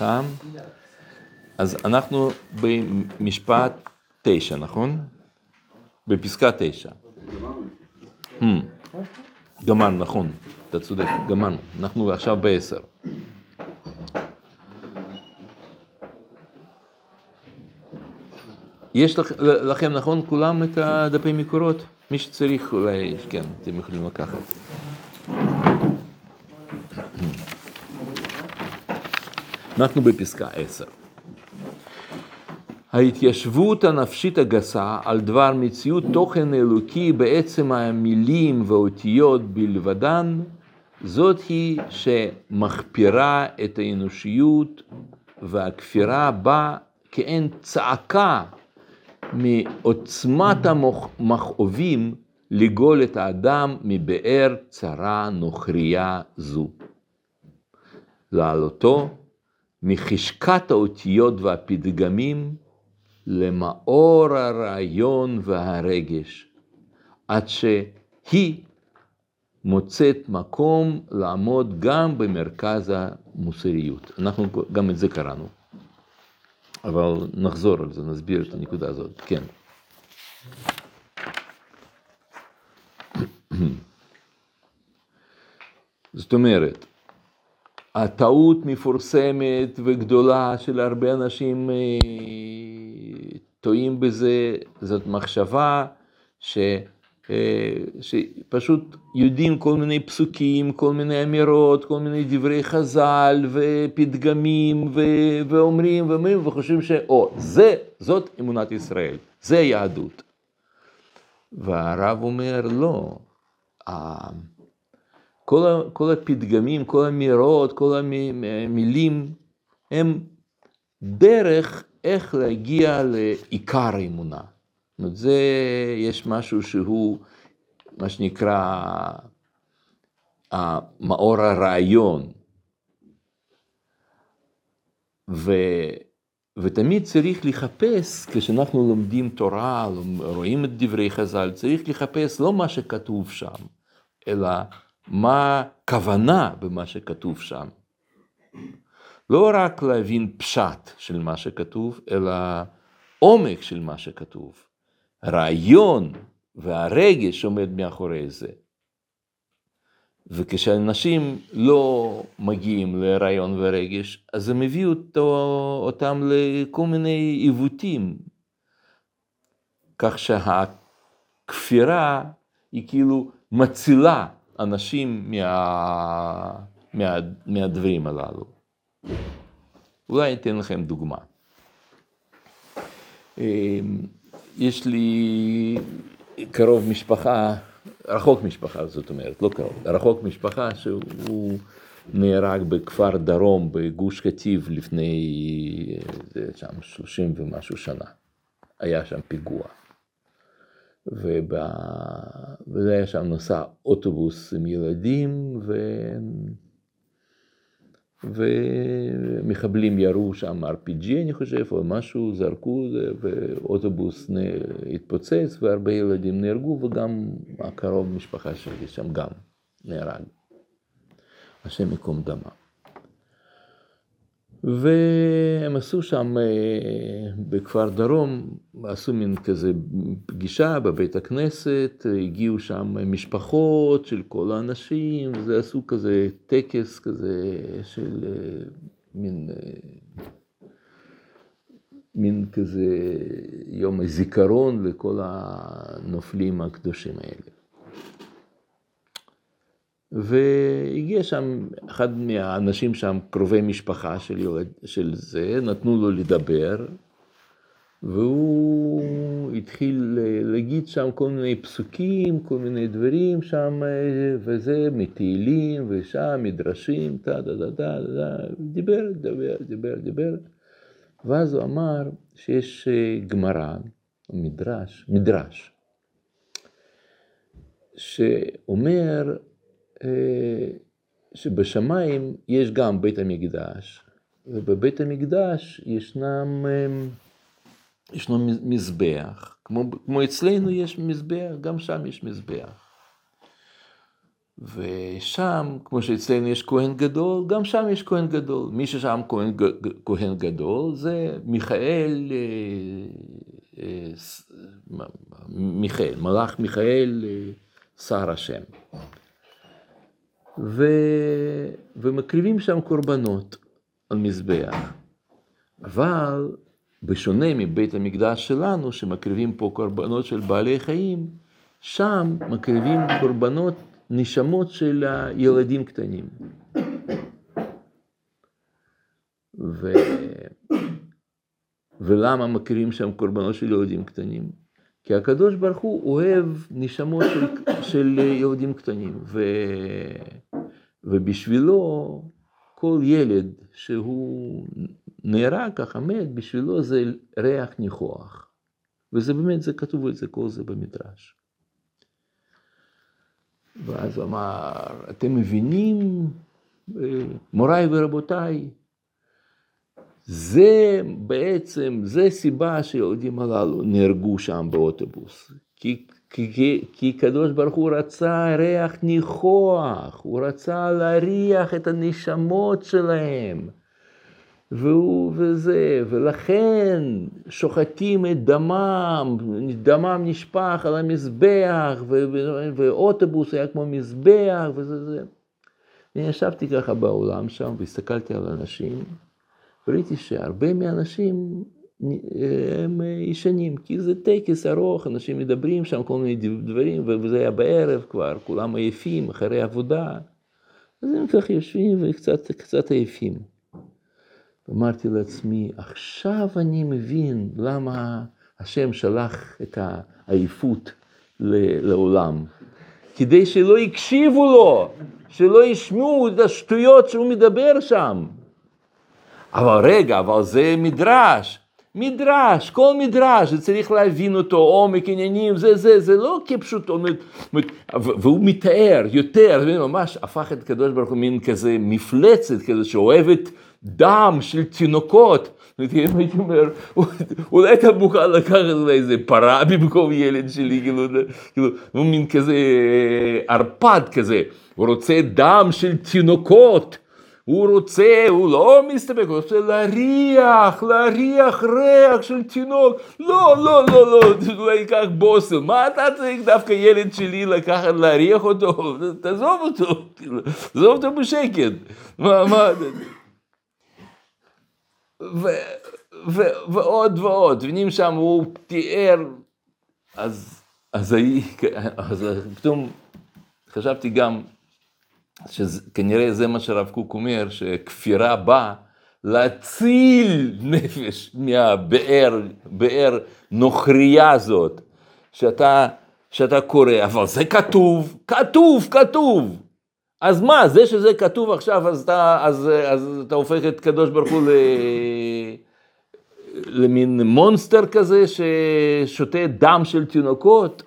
חכם. אז אנחנו במשפט תשע, נכון? בפסקה תשע. Hmm. גמרנו, נכון, אתה צודק, גמרנו. אנחנו עכשיו בעשר. יש לכם, נכון, כולם את הדפי מקורות? מי שצריך אולי, כן, אתם יכולים לקחת. אנחנו בפסקה עשר. ההתיישבות הנפשית הגסה על דבר מציאות תוכן אלוקי בעצם המילים והאותיות בלבדן, זאת היא שמחפירה את האנושיות והכפירה בה כאין צעקה מעוצמת המכאובים לגאול את האדם מבאר צרה נוכריה זו. לעלותו מחשקת האותיות והפתגמים למאור הרעיון והרגש, עד שהיא מוצאת מקום לעמוד גם במרכז המוסריות. אנחנו גם את זה קראנו. אבל נחזור על זה, נסביר את הנקודה הזאת, כן. זאת אומרת, הטעות מפורסמת וגדולה של הרבה אנשים אה, טועים בזה, זאת מחשבה ש... אה, שפשוט יודעים כל מיני פסוקים, כל מיני אמירות, כל מיני דברי חז"ל ופתגמים ו- ואומרים ואומרים וחושבים שאו, זה, זאת אמונת ישראל, זה יהדות. והרב אומר לא, כל, כל הפתגמים, כל האמירות, כל המילים הם דרך איך להגיע לעיקר האמונה. זאת אומרת, זה, יש משהו שהוא, מה שנקרא, מאור הרעיון. ו, ותמיד צריך לחפש, כשאנחנו לומדים תורה, רואים את דברי חז"ל, צריך לחפש לא מה שכתוב שם, אלא מה הכוונה במה שכתוב שם. לא רק להבין פשט של מה שכתוב, אלא עומק של מה שכתוב. הרעיון והרגש שעומד מאחורי זה. וכשאנשים לא מגיעים לרעיון ורגש, אז הם הביאו אותם לכל מיני עיוותים. כך שהכפירה היא כאילו מצילה אנשים מה, מה, מהדברים הללו. אולי אתן לכם דוגמה. אמ, יש לי קרוב משפחה, רחוק משפחה זאת אומרת, לא קרוב, רחוק משפחה שהוא נהרג בכפר דרום בגוש קטיף לפני שם שלושים ומשהו שנה. היה שם פיגוע. ובא... וזה היה שם נסע אוטובוס עם ילדים, ו... ומחבלים ירו שם RPG אני חושב, או משהו, זרקו, ואוטובוס התפוצץ והרבה ילדים נהרגו, וגם הקרוב משפחה שלי שם גם נהרג. השם ייקום דמה. והם עשו שם אה, בכפר דרום, עשו מין כזה פגישה בבית הכנסת, הגיעו שם משפחות של כל האנשים, וזה עשו כזה טקס כזה של אה, מין, אה, מין כזה יום הזיכרון לכל הנופלים הקדושים האלה. והגיע שם אחד מהאנשים שם, קרובי משפחה של, יולד, של זה, נתנו לו לדבר, והוא התחיל להגיד שם כל מיני פסוקים, כל מיני דברים שם, וזה, מתהילים, ושם מדרשים, טה דה דה דה, דיבר, דיבר, דיבר, דיבר, ואז הוא אמר שיש גמרא, מדרש, מדרש, שאומר, אה, שבשמיים יש גם בית המקדש, ובבית המקדש ישנם, אה, ישנו מזבח, כמו, כמו אצלנו יש מזבח, גם שם יש מזבח. ושם, כמו שאצלנו יש כהן גדול, גם שם יש כהן גדול. מי ששם כהן, כהן גדול זה מיכאל, אה, אה, מיכאל, מלאך מיכאל, אה, שר השם. ו... ומקריבים שם קורבנות על מזבח. אבל בשונה מבית המקדש שלנו, שמקריבים פה קורבנות של בעלי חיים, שם מקריבים קורבנות נשמות של ילדים קטנים. ו... ולמה מקריבים שם קורבנות של ילדים קטנים? כי הקדוש ברוך הוא אוהב נשמות של, של ילדים קטנים, ו... ובשבילו כל ילד שהוא נהרג ככה מת, בשבילו זה ריח ניחוח. וזה באמת, זה כתוב את זה, כל זה במדרש. ואז אמר, אתם מבינים, מוריי ורבותיי, זה בעצם, זה סיבה שהיהודים הללו נהרגו שם באוטובוס. כי, כי, כי קדוש ברוך הוא רצה ריח ניחוח, הוא רצה להריח את הנשמות שלהם. והוא וזה, ולכן שוחטים את דמם, דמם נשפך על המזבח, ואוטובוס היה כמו מזבח, וזה זה. אני ישבתי ככה בעולם שם והסתכלתי על אנשים, וראיתי שהרבה מהאנשים הם ישנים, כי זה טקס ארוך, אנשים מדברים שם כל מיני דברים, וזה היה בערב כבר, כולם עייפים, אחרי עבודה. אז הם ככה יושבים וקצת עייפים. אמרתי לעצמי, עכשיו אני מבין למה השם שלח את העייפות לעולם. כדי שלא יקשיבו לו, שלא ישמעו את השטויות שהוא מדבר שם. אבל רגע, אבל זה מדרש. מדרש, כל מדרש, צריך להבין אותו, עומק עניינים, זה, זה, זה לא כפשוט, והוא מתאר יותר, ממש הפך את הקדוש ברוך הוא מין כזה מפלצת כזה שאוהבת דם של תינוקות. הייתי אומר, אולי אתה מוכן לקחת איזה פרה במקום ילד שלי, כאילו, כאילו, הוא מין כזה ערפד כזה, הוא רוצה דם של תינוקות. הוא רוצה, הוא לא מסתפק, הוא רוצה להריח, להריח ריח של תינוק. לא, לא, לא, לא, אולי ייקח בושם. מה אתה צריך דווקא ילד שלי לקחת, להריח אותו? תעזוב אותו, תעזוב אותו בשקט. מה, מה... ו, ו, ועוד ועוד, מבינים שם, הוא תיאר, אז, אז, אז פתאום חשבתי גם, שכנראה זה מה שרב קוק אומר, שכפירה באה להציל נפש מהבאר, באר נוכרייה הזאת, שאתה, שאתה קורא, אבל זה כתוב, כתוב, כתוב. אז מה, זה שזה כתוב עכשיו, אז אתה, אז, אז אתה הופך את קדוש ברוך הוא ל... למין מונסטר כזה ששותה דם של תינוקות?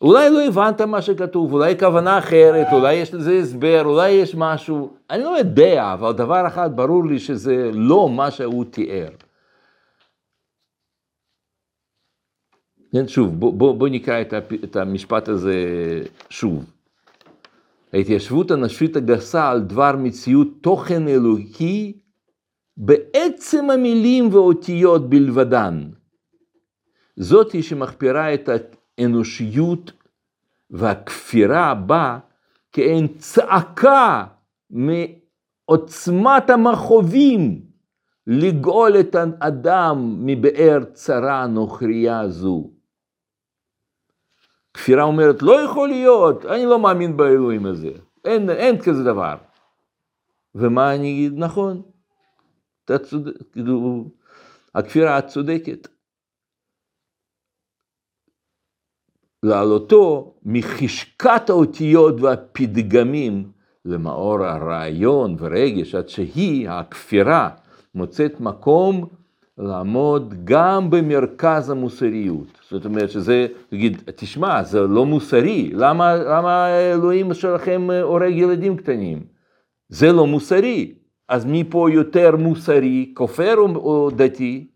אולי לא הבנת מה שכתוב, אולי כוונה אחרת, אולי יש לזה הסבר, אולי יש משהו, אני לא יודע, אבל דבר אחד ברור לי שזה לא מה שהוא תיאר. כן, שוב, בוא, בוא, בוא נקרא את המשפט הזה שוב. ההתיישבות הנשית הגסה על דבר מציאות תוכן אלוקי בעצם המילים ואותיות בלבדן. זאתי שמחפירה את האנושיות והכפירה בה כאין צעקה מעוצמת המכאובים לגאול את האדם מבאר צרה נוכריה זו. כפירה אומרת, לא יכול להיות, אני לא מאמין באלוהים הזה, אין, אין כזה דבר. ומה אני אגיד? נכון, אתה צודק, כאילו, הכפירה את צודקת. לעלותו מחשקת האותיות והפתגמים למאור הרעיון ורגש, עד שהיא, הכפירה, מוצאת מקום לעמוד גם במרכז המוסריות. זאת אומרת שזה, תגיד, תשמע, זה לא מוסרי, למה, למה אלוהים שלכם הורג ילדים קטנים? זה לא מוסרי. אז מי פה יותר מוסרי, כופר או דתי?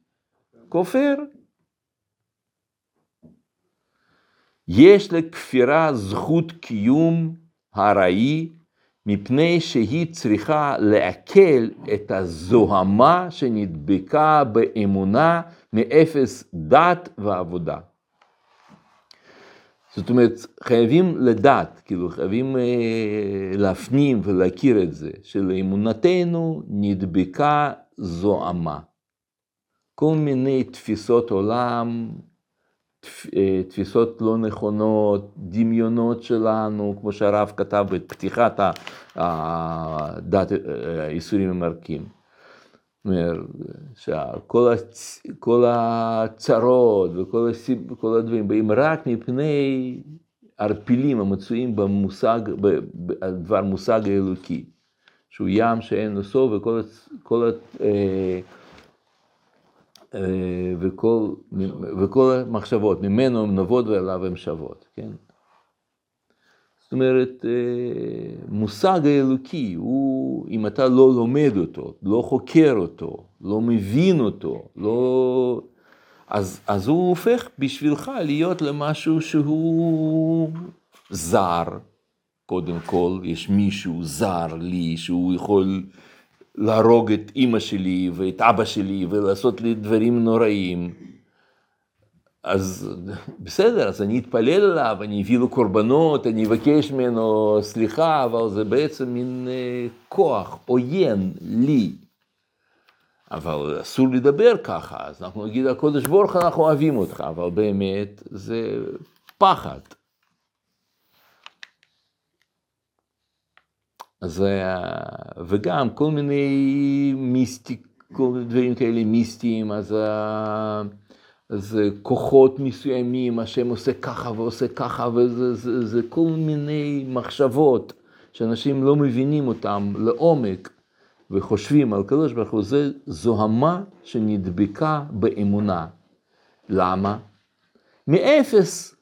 כופר. יש לכפירה זכות קיום הארעי, מפני שהיא צריכה לעכל את הזוהמה שנדבקה באמונה מאפס דת ועבודה. זאת אומרת, חייבים לדעת, כאילו חייבים אה, להפנים ולהכיר את זה, שלאמונתנו נדבקה זוהמה. כל מיני תפיסות עולם, תפיסות לא נכונות, דמיונות שלנו, כמו שהרב כתב בפתיחת הדת האיסורים המרקים. שכל הצרות וכל הסיב, הדברים באים רק מפני ערפילים המצויים במושג, בדבר מושג האלוקי, שהוא ים שאין לו סוף וכל, כל, אה, אה, וכל, וכל המחשבות, ממנו הן נובעות ואליו הן שוות, כן? זאת אומרת, אה, מושג האלוקי הוא, אם אתה לא לומד אותו, לא חוקר אותו, לא מבין אותו, לא... אז, אז הוא הופך בשבילך להיות למשהו שהוא זר, קודם כל, יש מישהו זר לי, שהוא יכול להרוג את אימא שלי ואת אבא שלי ולעשות לי דברים נוראים. אז בסדר, אז אני אתפלל עליו, אני אביא לו קורבנות, אני אבקש ממנו סליחה, אבל זה בעצם מין אה, כוח עוין לי. אבל אסור לדבר ככה, אז אנחנו נגיד, הקודש ברוך אנחנו אוהבים אותך, אבל באמת זה פחד. אז, וגם כל מיני מיסטיק, כל מיני דברים כאלה מיסטיים, אז, אז כוחות מסוימים, השם עושה ככה ועושה ככה, וזה זה, זה כל מיני מחשבות שאנשים לא מבינים אותם לעומק וחושבים על קדוש ברוך הוא, זה זוהמה שנדבקה באמונה. למה? מאפס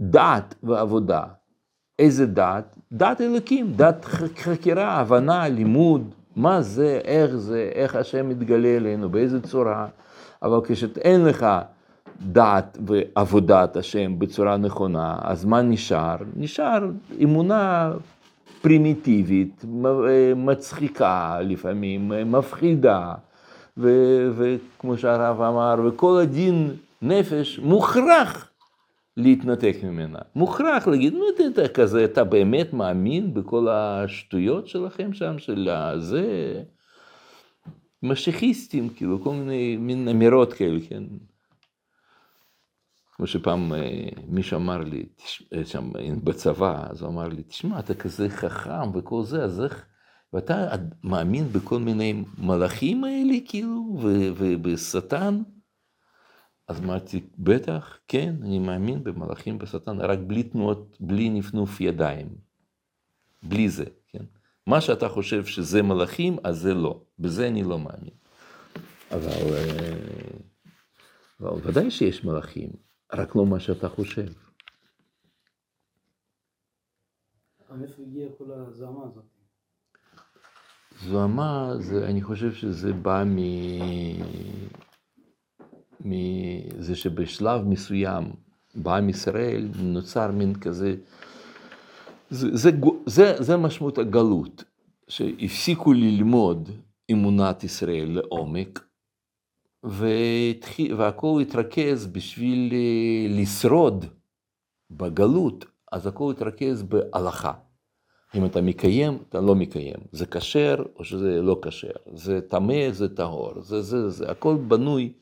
דעת ועבודה. איזה דת? דת אלוקים, דת חקירה, הבנה, לימוד, מה זה, איך זה, איך השם מתגלה אלינו, באיזה צורה. אבל כשאין לך דת ועבודת השם בצורה נכונה, אז מה נשאר? נשאר אמונה פרימיטיבית, מצחיקה לפעמים, מפחידה, וכמו שהרב אמר, וכל הדין נפש מוכרח להתנתק ממנה. מוכרח להגיד, נו, אתה כזה, אתה באמת מאמין בכל השטויות שלכם שם, של זה? משיחיסטים, כאילו, כל מיני מין אמירות כאלה, כן? כמו שפעם אה, מישהו אמר לי, אה, שם בצבא, אז הוא אמר לי, תשמע, אתה כזה חכם וכל זה, אז איך, ואתה מאמין בכל מיני מלאכים האלה, כאילו, ובשטן? אז אמרתי, בטח, כן, אני מאמין במלאכים בשטן, רק בלי תנועות, בלי נפנוף ידיים. בלי זה, כן? מה שאתה חושב שזה מלאכים, אז זה לא. בזה אני לא מאמין. אבל, אה, אבל ודאי שיש מלאכים, רק לא מה שאתה חושב. מאיפה הגיעה כל הזוהמה הזאת? זוהמה, אני חושב שזה בא מ... מזה שבשלב מסוים בעם ישראל נוצר מין כזה, זה, זה, זה, זה משמעות הגלות, שהפסיקו ללמוד אמונת ישראל לעומק, והתחיל, והכל התרכז בשביל אה, לשרוד בגלות, אז הכל התרכז בהלכה. אם אתה מקיים, אתה לא מקיים. זה כשר או שזה לא כשר. זה טמא, זה טהור. זה, זה, זה, הכל בנוי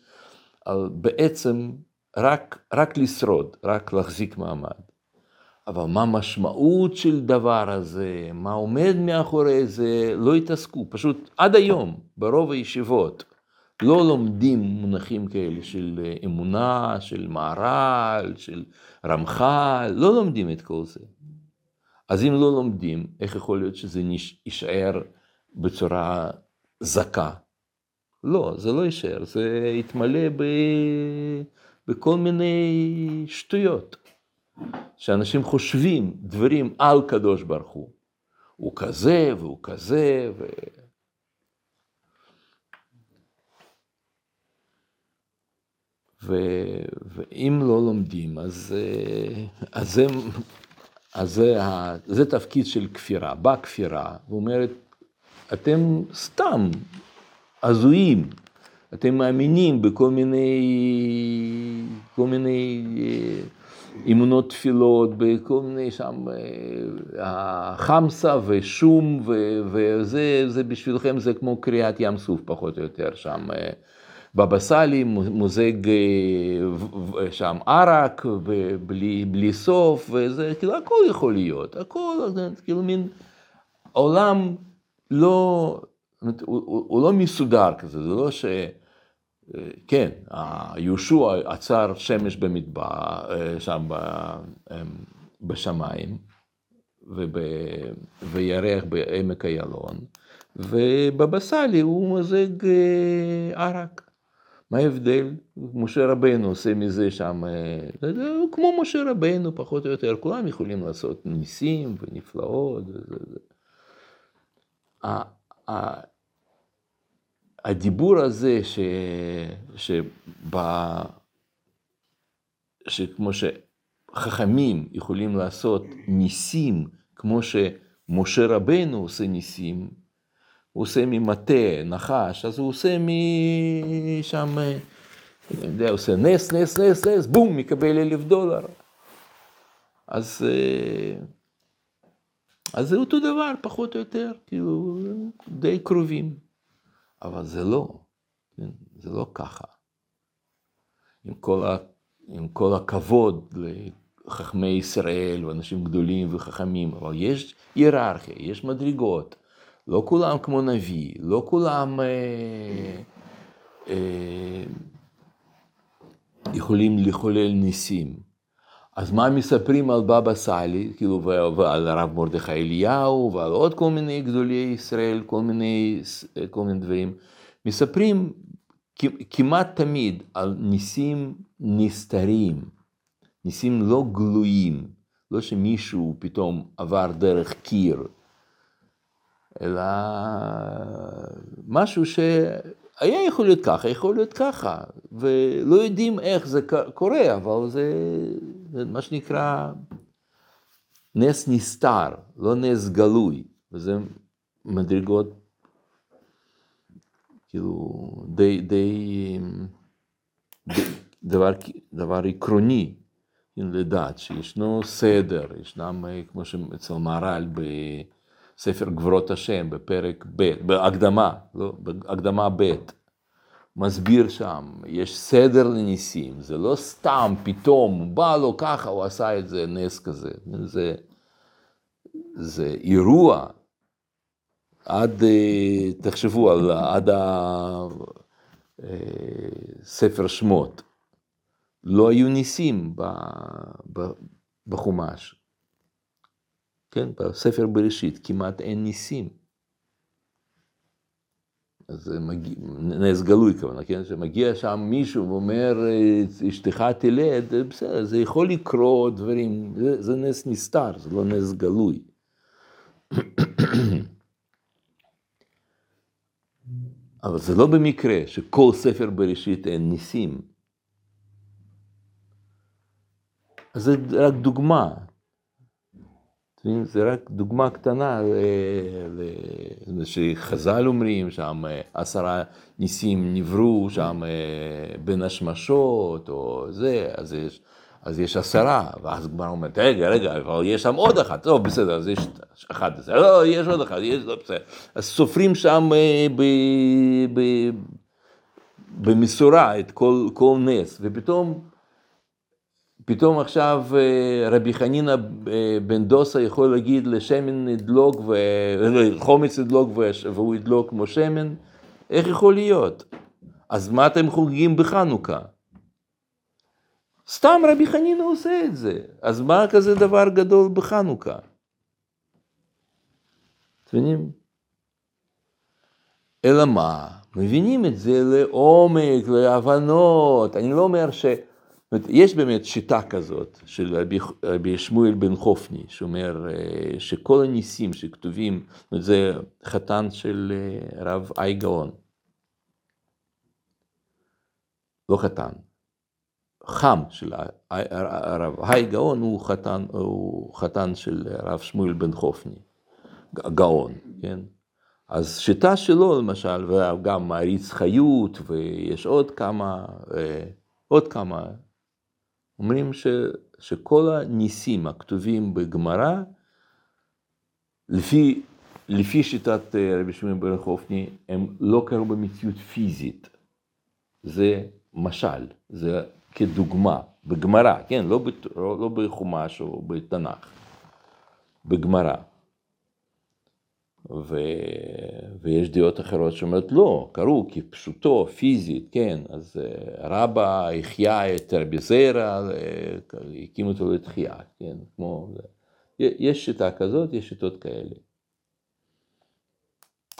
על בעצם רק, רק לשרוד, רק להחזיק מעמד. אבל מה המשמעות של דבר הזה, מה עומד מאחורי זה, לא התעסקו. פשוט עד היום, ברוב הישיבות, לא לומדים מונחים כאלה של אמונה, של מהר"ל, של רמח"ל, לא לומדים את כל זה. אז אם לא לומדים, איך יכול להיות שזה יישאר בצורה זכה? לא, זה לא יישאר, זה יתמלא ב... בכל מיני שטויות. שאנשים חושבים דברים על קדוש ברוך הוא. הוא כזה והוא כזה, ו... ו... ואם לא לומדים, אז, אז זה, אז זה, זה תפקיד של כפירה, בכפירה, ואומרת, אתם סתם הזויים, אתם מאמינים בכל מיני, כל מיני אה, אמונות תפילות, בכל מיני שם, אה, החמסה ושום, ו- וזה זה בשבילכם זה כמו קריעת ים סוף פחות או יותר שם. אה, בבא סאלי מוזג אה, שם ערק ו- בלי, סוף, וזה כאילו הכל יכול להיות, הכל, כאילו מין העולם לא, אומרת, הוא, הוא, לא מסודר כזה, זה לא ש... אה, כן, יהושע עצר שמש במדבר, אה, שם ב- אה, בשמיים, וב, וירח בעמק איילון, ובבא סאלי הוא מוזג אה, ערק. מה ההבדל? משה רבנו עושה מזה שם, אה, כמו משה רבנו פחות או יותר, כולם יכולים לעשות ניסים ונפלאות. וזה, הדיבור הזה ש, שב, שכמו שחכמים יכולים לעשות ניסים, כמו שמשה רבנו עושה ניסים, הוא עושה ממטה, נחש, אז הוא עושה משם, אני יודע, עושה נס, נס, נס, נס, בום, מקבל אלף דולר. אז, אה, אז זה אותו דבר, פחות או יותר, כאילו, די קרובים. אבל זה לא, כן? זה לא ככה. עם כל, ה, עם כל הכבוד לחכמי ישראל ואנשים גדולים וחכמים, אבל יש היררכיה, יש מדרגות. לא כולם כמו נביא, לא כולם אה, אה, יכולים לחולל ניסים. אז מה מספרים על בבא סאלי, כאילו, ועל הרב מרדכי אליהו, ועל עוד כל מיני גדולי ישראל, כל מיני, כל מיני דברים. מספרים כמעט תמיד על ניסים נסתרים, ניסים לא גלויים, לא שמישהו פתאום עבר דרך קיר, אלא משהו שהיה יכול להיות ככה, יכול להיות ככה, ולא יודעים איך זה קורה, אבל זה, זה מה שנקרא נס נסתר, לא נס גלוי, וזה מדרגות כאילו די, די, די דבר, דבר עקרוני כאילו, לדעת שישנו סדר, ישנם, אה, כמו שאצל מהר"ל בספר גבורות השם, בפרק ב', בהקדמה, לא, בהקדמה ב', מסביר שם, יש סדר לניסים, זה לא סתם פתאום, בא לו ככה, הוא עשה את זה, נס כזה, זה, זה אירוע עד, אה, תחשבו, על, עד הספר שמות, לא היו ניסים בחומש. כן, בספר בראשית כמעט אין ניסים. אז מגיע, נס גלוי כמובן, כן? שמגיע שם מישהו ואומר, אשתך תלד, בסדר, זה יכול לקרות דברים, זה, זה נס נסתר, זה לא נס גלוי. אבל זה לא במקרה שכל ספר בראשית אין ניסים. אז זה רק דוגמה. זה רק דוגמה קטנה שחז"ל אומרים שם עשרה ניסים נבראו שם בין השמשות או זה, אז יש, אז יש עשרה, ואז כבר אומרת, רגע, רגע, אבל יש שם עוד אחת, טוב, בסדר, אז יש אחת, לא, יש עוד אחת, יש, לא, בסדר. אז סופרים שם ב, ב, במשורה את כל, כל נס, ופתאום, פתאום עכשיו רבי חנינא בן דוסה יכול להגיד לשמן ידלוק, חומץ ידלוק והוא ידלוק כמו שמן, איך יכול להיות? אז מה אתם חוגגים בחנוכה? סתם רבי חנינא עושה את זה, אז מה כזה דבר גדול בחנוכה? מבינים? אלא מה? מבינים את זה לעומק, להבנות. אני לא אומר ש... יש באמת שיטה כזאת של רבי שמואל בן חופני, שאומר שכל הניסים שכתובים, זה חתן של רב אי גאון. לא חתן, חם של הרב היי גאון, הוא חתן, הוא חתן של הרב שמואל בן חופני, גאון, כן? אז שיטה שלו למשל, וגם מעריץ חיות, ויש עוד כמה, עוד כמה, אומרים ש, שכל הניסים הכתובים בגמרא, לפי, לפי שיטת רבי שמעון בן חופני, הם לא קרו במציאות פיזית. זה משל, זה כדוגמה, בגמרא, כן, לא, בת, לא בחומש או בתנ"ך, בגמרא. ו... ויש דעות אחרות שאומרות לא, קראו כפשוטו, פיזית, כן, אז רבא החיה את רבי זרע, הקים אותו לתחייה, כן, כמו, יש שיטה כזאת, יש שיטות כאלה.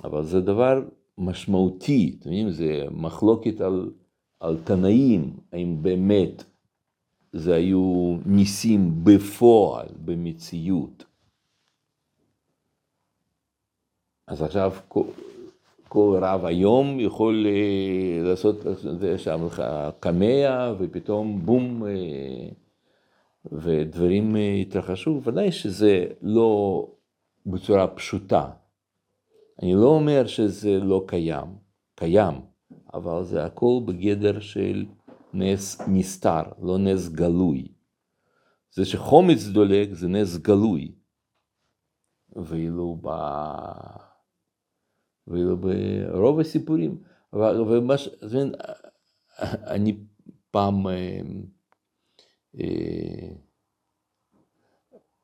אבל זה דבר משמעותי, אתם יודעים, זה מחלוקת על, על תנאים, האם באמת זה היו ניסים בפועל, במציאות. אז עכשיו כל, רב היום יכול אה, לעשות שם לך קמע ופתאום בום אה, ודברים אה, התרחשו, ודאי שזה לא בצורה פשוטה. אני לא אומר שזה לא קיים, קיים, אבל זה הכל בגדר של נס נסתר, לא נס גלוי. זה שחומץ דולק זה נס גלוי. ואילו ב... ברוב הסיפורים, ומה ש... אני פעם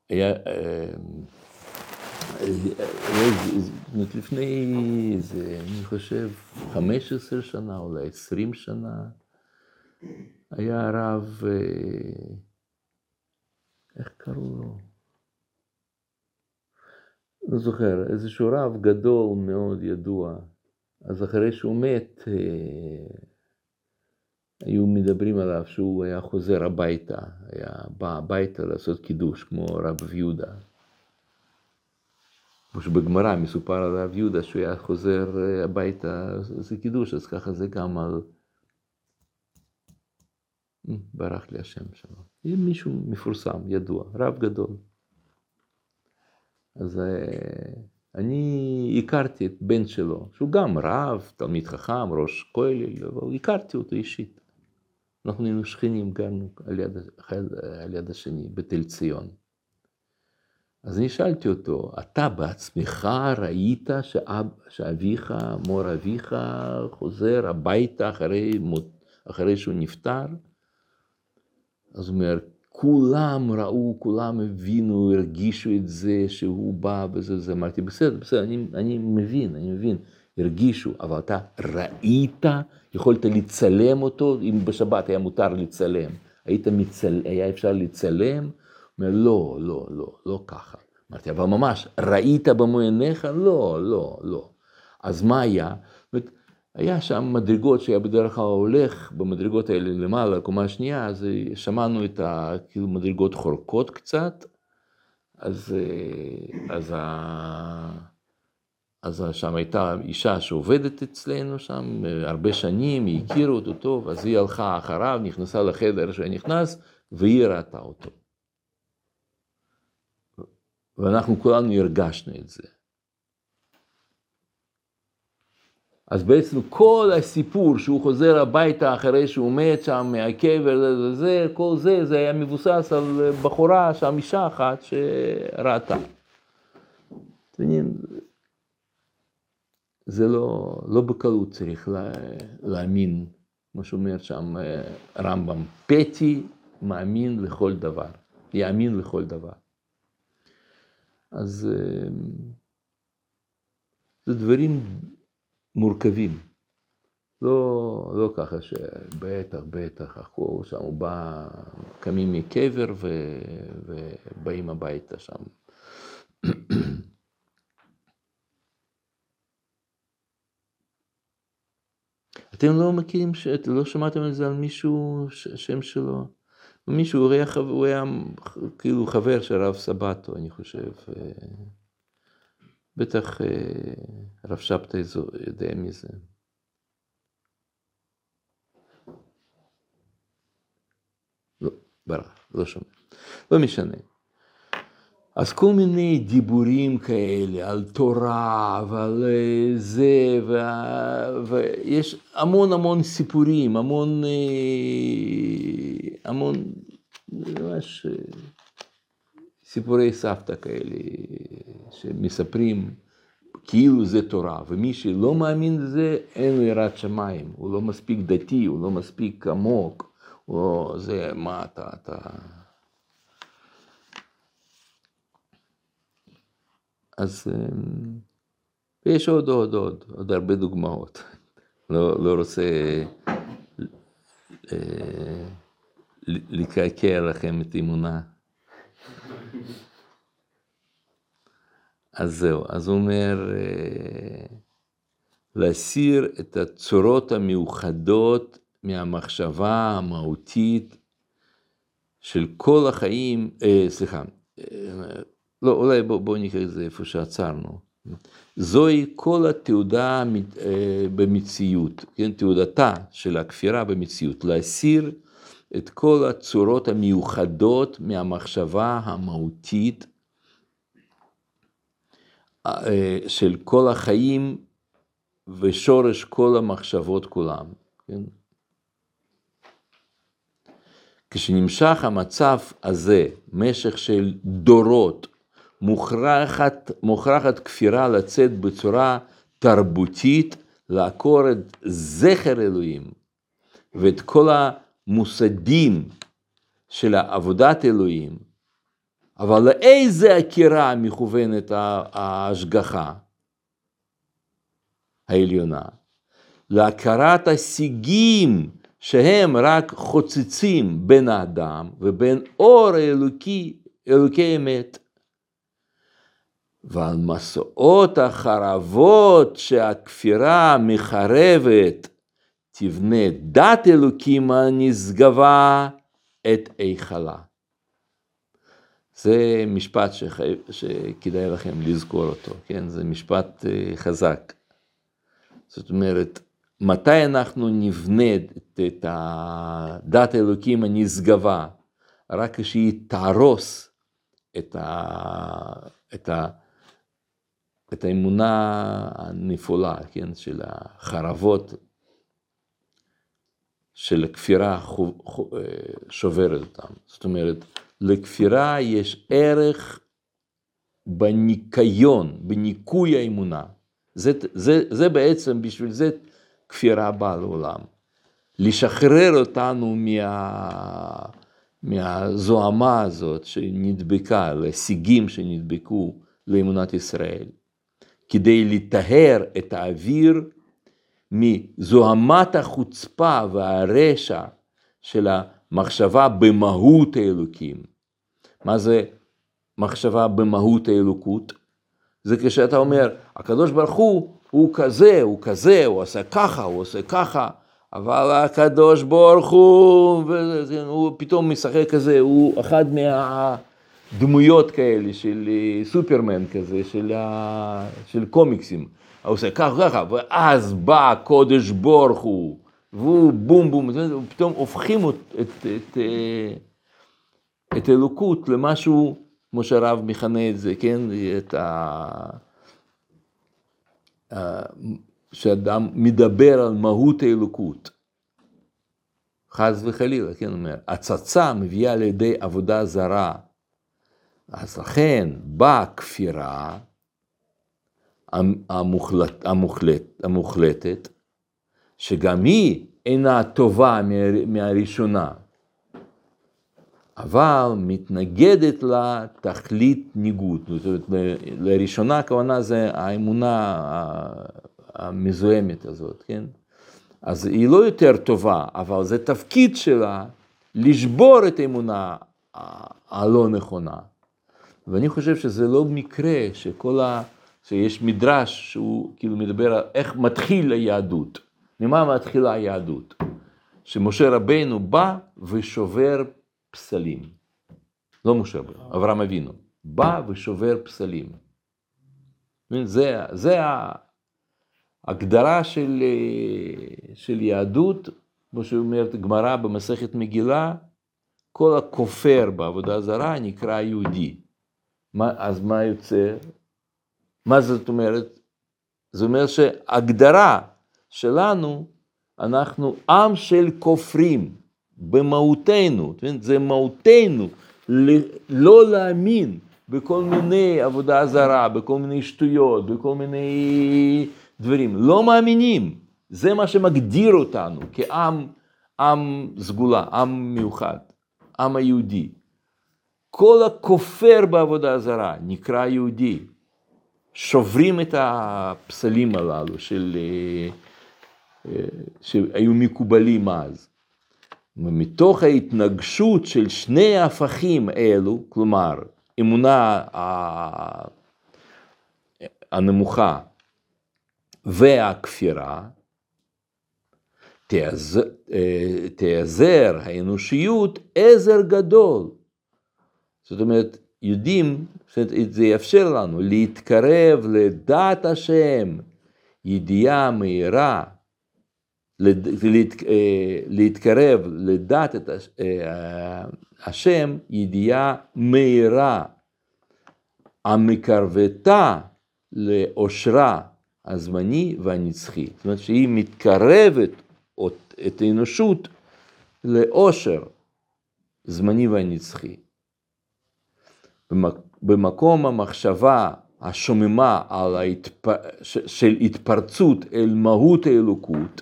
היה, לפני איזה, אני חושב, 15 שנה, אולי 20 שנה, היה הרב, איך קראו לו? לא זוכר, איזשהו רב גדול מאוד ידוע, אז אחרי שהוא מת, היו מדברים עליו שהוא היה חוזר הביתה, היה בא הביתה לעשות קידוש, כמו רב יהודה. כמו שבגמרא מסופר על רב יהודה שהוא היה חוזר הביתה לעשות קידוש, אז ככה זה גם על... ברח לי השם שלו. מישהו מפורסם, ידוע, רב גדול. אז אני הכרתי את בן שלו, שהוא גם רב, תלמיד חכם, ראש כולל, אבל הכרתי אותו אישית. אנחנו היינו שכנים, גרנו על יד, על יד השני, בתל ציון. אז אני שאלתי אותו, אתה בעצמך ראית שאב, שאביך, מור אביך, חוזר הביתה אחרי, אחרי שהוא נפטר? אז הוא אומר, כולם ראו, כולם הבינו, הרגישו את זה שהוא בא וזה, זה אמרתי, בסדר, בסדר, אני, אני מבין, אני מבין, הרגישו, אבל אתה ראית, יכולת לצלם אותו, אם בשבת היה מותר לצלם, היית מצל... היה אפשר לצלם? אומר, לא, לא, לא, לא ככה. אמרתי, אבל ממש, ראית במו עיניך? לא, לא, לא. אז מה היה? היה שם מדרגות שהיה בדרך כלל הולך במדרגות האלה למעלה, קומה השנייה, אז שמענו את ה... כאילו חורקות קצת, אז, אז, ה... אז שם הייתה אישה שעובדת אצלנו שם הרבה שנים, היא הכירה אותו טוב, אז היא הלכה אחריו, נכנסה לחדר שהוא נכנס, והיא ראתה אותו. ואנחנו כולנו הרגשנו את זה. אז בעצם כל הסיפור שהוא חוזר הביתה אחרי שהוא מת שם מהקבר, זה, זה, כל זה, זה היה מבוסס על בחורה שם, אישה אחת שראתה. זה לא, לא בקלות צריך לה, להאמין, כמו שאומר שם רמב"ם, פתי מאמין לכל דבר, יאמין לכל דבר. אז זה דברים מורכבים. לא, לא ככה שבטח, בטח, הכל שם, הוא בא, קמים מקבר ו, ובאים הביתה שם. אתם לא מכירים, אתם לא שמעתם על זה על מישהו, שם שלו? מישהו, הוא היה, הוא היה כאילו חבר של הרב סבטו, אני חושב. בטח הרב שבתאי יודע מזה. ברח, לא שומע. לא משנה. אז כל מיני דיבורים כאלה על תורה ועל אה, זה, וה... ויש המון המון סיפורים, המון, אה, המון, ממש אה, סיפורי סבתא כאלה, שמספרים כאילו זה תורה, ומי שלא מאמין לזה, אין לו יראת שמיים, הוא לא מספיק דתי, הוא לא מספיק עמוק, או זה, מה אתה, אתה... אז ויש עוד, עוד, עוד, עוד הרבה דוגמאות. לא, לא רוצה אה, לקעקע לכם את אמונה. אז זהו, אז הוא אומר, אה, להסיר את הצורות המיוחדות מהמחשבה המהותית של כל החיים, אה, סליחה, אה, לא, אולי בואו בוא נקרא את זה איפה שעצרנו. זוהי כל התעודה אה, במציאות, כן, תעודתה של הכפירה במציאות, להסיר את כל הצורות המיוחדות מהמחשבה המהותית אה, של כל החיים ושורש כל המחשבות כולם. כן? כשנמשך המצב הזה, משך של דורות, מוכרחת, מוכרחת כפירה לצאת בצורה תרבותית, לעקור את זכר אלוהים ואת כל המוסדים של עבודת אלוהים, אבל לאיזה עקירה מכוונת ההשגחה העליונה? להכרת השיגים שהם רק חוצצים בין האדם ובין אור האלוקי, אלוקי אמת. ועל מסעות החרבות שהכפירה מחרבת, תבנה דת אלוקים הנשגבה את היכלה. זה משפט שחי... שכדאי לכם לזכור אותו, כן? זה משפט אה, חזק. זאת אומרת, מתי אנחנו נבנה את, את הדת האלוקים הנשגבה? רק כשהיא תהרוס את, ה, את, ה, את האמונה הנפולה, כן, של החרבות, של הכפירה שוברת אותם. זאת אומרת, לכפירה יש ערך בניקיון, בניקוי האמונה. זה, זה, זה בעצם, בשביל זה כפירה באה לעולם. לשחרר אותנו מה, מהזוהמה הזאת שנדבקה, להישגים שנדבקו לאמונת ישראל, כדי לטהר את האוויר מזוהמת החוצפה והרשע של המחשבה במהות האלוקים. מה זה מחשבה במהות האלוקות? זה כשאתה אומר, הקדוש ברוך הוא הוא כזה, הוא כזה, הוא עושה ככה, הוא עושה ככה, אבל הקדוש ברוך הוא, הוא פתאום משחק כזה, הוא אחד מהדמויות כאלה של אה, סופרמן כזה, של, של קומיקסים. הוא עושה ככה וככה, ואז בא הקודש ברוך הוא, והוא בום בום, פתאום הופכים את, את, את, אה, את אלוקות למשהו, כמו שהרב מכנה את זה, כן, את ה... שאדם מדבר על מהות האלוקות. חס וחלילה, כן, אומר, הצצה מביאה לידי עבודה זרה. אז לכן באה כפירה המוחלט, המוחלט, המוחלטת, שגם היא אינה טובה מהראשונה, אבל מתנגדת לה תכלית ניגוד. זאת אומרת, לראשונה הכוונה זה האמונה המזוהמת הזאת, כן? אז היא לא יותר טובה, אבל זה תפקיד שלה לשבור את האמונה הלא נכונה. ואני חושב שזה לא מקרה שכל ה... שיש מדרש שהוא כאילו מדבר על איך מתחיל היהדות. ממה מתחילה היהדות? שמשה רבנו בא ושובר פסלים. לא משה רבנו, אברהם אבינו. בא ושובר פסלים. זה, זה ההגדרה של, של יהדות, כמו שאומרת הגמרא במסכת מגילה, כל הכופר בעבודה זרה נקרא יהודי. מה, אז מה יוצא? מה זאת אומרת? זאת אומרת שהגדרה שלנו, אנחנו עם של כופרים במהותנו, זה מהותנו, לא להאמין בכל מיני עבודה זרה, בכל מיני שטויות, בכל מיני דברים. לא מאמינים. זה מה שמגדיר אותנו כעם עם סגולה, עם מיוחד, עם היהודי. כל הכופר בעבודה זרה נקרא יהודי. שוברים את הפסלים הללו של, אה, אה, שהיו מקובלים אז. ומתוך ההתנגשות של שני ההפכים אלו, כלומר, אמונה הנמוכה והכפירה, תיעזר האנושיות עזר גדול. זאת אומרת, יודעים, זה יאפשר לנו להתקרב לדעת השם, ידיעה מהירה, להתקרב לדעת את השם, ידיעה מהירה, המקרבתה לאושרה הזמני והנצחי. זאת אומרת שהיא מתקרבת את האנושות לאושר זמני והנצחי. במקום המחשבה השוממה על ההתפ... של התפרצות אל מהות האלוקות,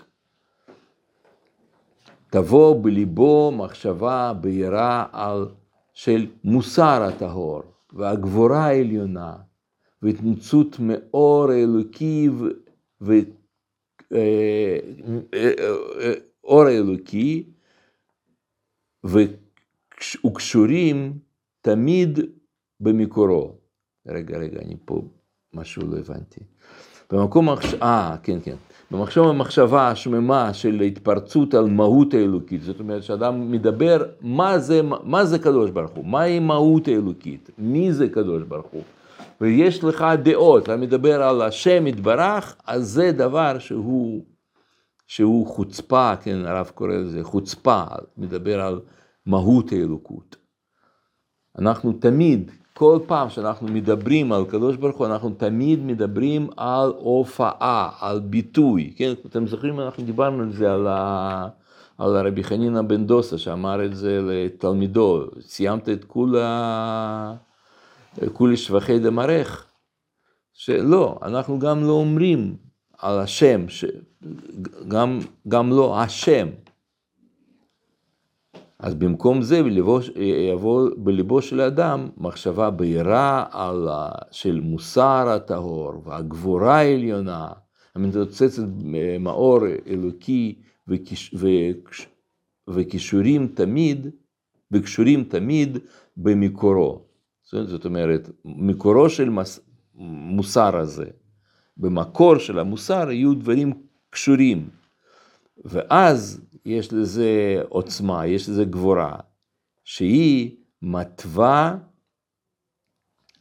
תבוא בליבו מחשבה בהירה על של מוסר הטהור והגבורה העליונה והתנצות מאור האלוקי ו... אור האלוקי וקשורים תמיד במקורו. רגע, רגע, אני פה משהו לא הבנתי. במקום, אה, כן, כן. במחשב המחשבה השממה של התפרצות על מהות האלוקית, זאת אומרת שאדם מדבר מה זה, מה זה קדוש ברוך הוא, מהי מהות האלוקית, מי זה קדוש ברוך הוא. ויש לך דעות, אתה מדבר על השם יתברך, אז זה דבר שהוא, שהוא חוצפה, כן, הרב קורא לזה חוצפה, מדבר על מהות האלוקות. אנחנו תמיד, כל פעם שאנחנו מדברים על קדוש ברוך הוא, אנחנו תמיד מדברים על הופעה, על ביטוי, כן, אתם זוכרים, אנחנו דיברנו על זה, על, ה, על הרבי חנינא בן דוסה, שאמר את זה לתלמידו, סיימת את כולה... כולי שבחי דמרך, שלא, אנחנו גם לא אומרים על השם, ש... גם, גם לא השם. אז במקום זה יבוא בליבו של האדם מחשבה בהירה על, של מוסר הטהור והגבורה העליונה, המתרוצצת מאור אלוקי וכיש, וכש, תמיד, וקשורים תמיד במקורו. זאת אומרת, מקורו של מס, מוסר הזה, במקור של המוסר יהיו דברים קשורים, ואז יש לזה עוצמה, יש לזה גבורה, שהיא מתווה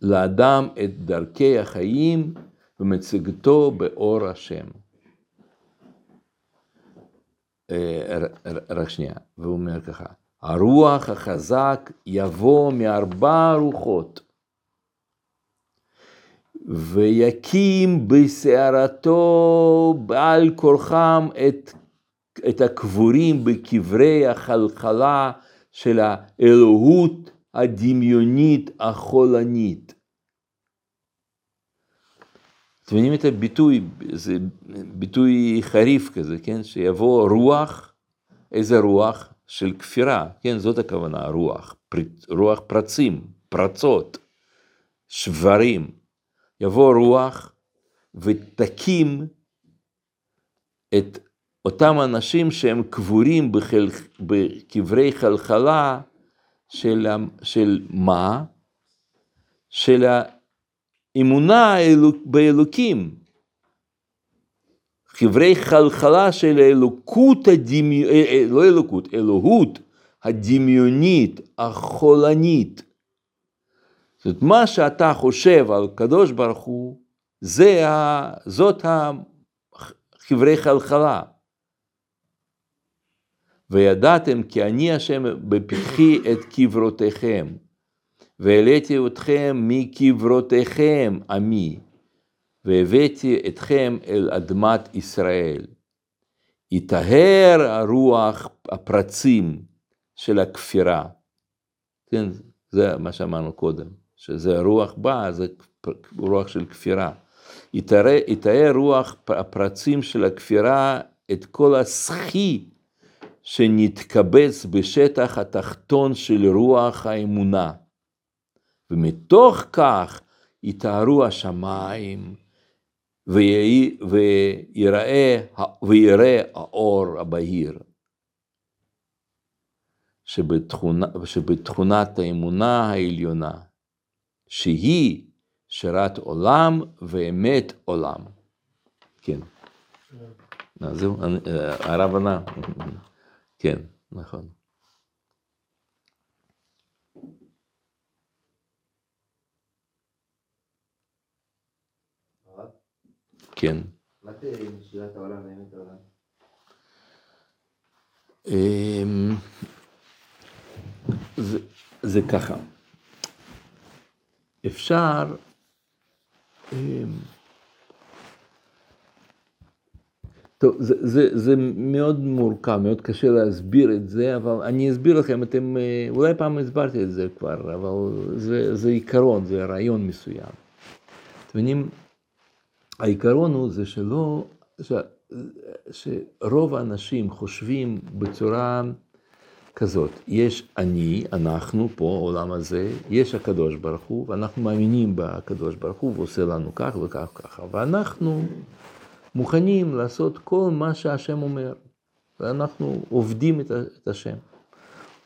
לאדם את דרכי החיים ומצגתו באור השם. אה, רק שנייה, והוא אומר ככה, הרוח החזק יבוא מארבע רוחות, ויקים בסערתו בעל כורחם את, את הקבורים בקברי החלחלה של האלוהות הדמיונית החולנית. אתם מבינים את הביטוי, זה ביטוי חריף כזה, כן? שיבוא רוח, איזה רוח? של כפירה, כן, זאת הכוונה, רוח, פר, רוח פרצים, פרצות, שברים. יבוא רוח ותקים את אותם אנשים שהם קבורים בחל, בקברי חלחלה של, של מה? של האמונה באלוקים. קברי חלחלה של אלוקות הדמיונית, אה, אה, לא אלוקות, אלוהות הדמיונית, החולנית. זאת אומרת, מה שאתה חושב על קדוש ברוך הוא, זה ה, זאת הקברי חלחלה. וידעתם כי אני השם בפתחי את קברותיכם, והעליתי אתכם מקברותיכם עמי, והבאתי אתכם אל אדמת ישראל. יטהר הרוח הפרצים של הכפירה. כן, זה מה שאמרנו קודם, שזה רוח בא, זה רוח של כפירה. יטהר רוח הפרצים של הכפירה את כל הסחי שנתקבץ בשטח התחתון של רוח האמונה. ומתוך כך יטהרו השמיים ויראה, ויראה האור הבהיר. שבתכונה, שבתכונת האמונה העליונה, שהיא שירת עולם ואמת עולם. כן. זהו, הרב ענה. כן, נכון. כן. מה זה שירת העולם ואמת העולם? אמ, זה, זה ככה, אפשר, טוב, זה, זה, זה מאוד מורכב, מאוד קשה להסביר את זה, אבל אני אסביר לכם, אתם, אה, אולי פעם הסברתי את זה כבר, אבל זה, זה עיקרון, זה רעיון מסוים. אתם מבינים, העיקרון הוא זה שלא, ש, שרוב האנשים חושבים בצורה כזאת, יש אני, אנחנו פה, העולם הזה, יש הקדוש ברוך הוא, ואנחנו מאמינים בקדוש ברוך הוא, ועושה לנו כך וכך וככה, ואנחנו מוכנים לעשות כל מה שהשם אומר, ואנחנו עובדים את, השם.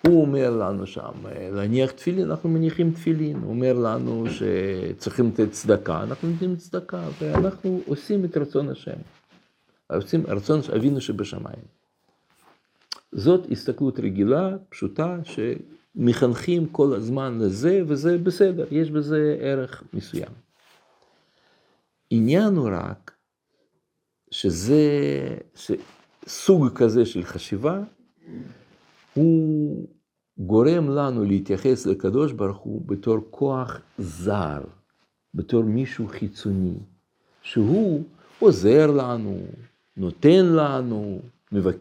הוא אומר לנו שם, להניח תפילין, אנחנו מניחים תפילין, הוא אומר לנו שצריכים לתת צדקה, אנחנו נותנים צדקה, ואנחנו עושים את רצון השם. עושים רצון אבינו שבשמיים. זאת הסתכלות רגילה, פשוטה, שמחנכים כל הזמן לזה, וזה בסדר, יש בזה ערך מסוים. עניין הוא רק שזה, שסוג כזה של חשיבה, הוא גורם לנו להתייחס לקדוש ברוך הוא בתור כוח זר, בתור מישהו חיצוני, שהוא עוזר לנו, נותן לנו, מבק...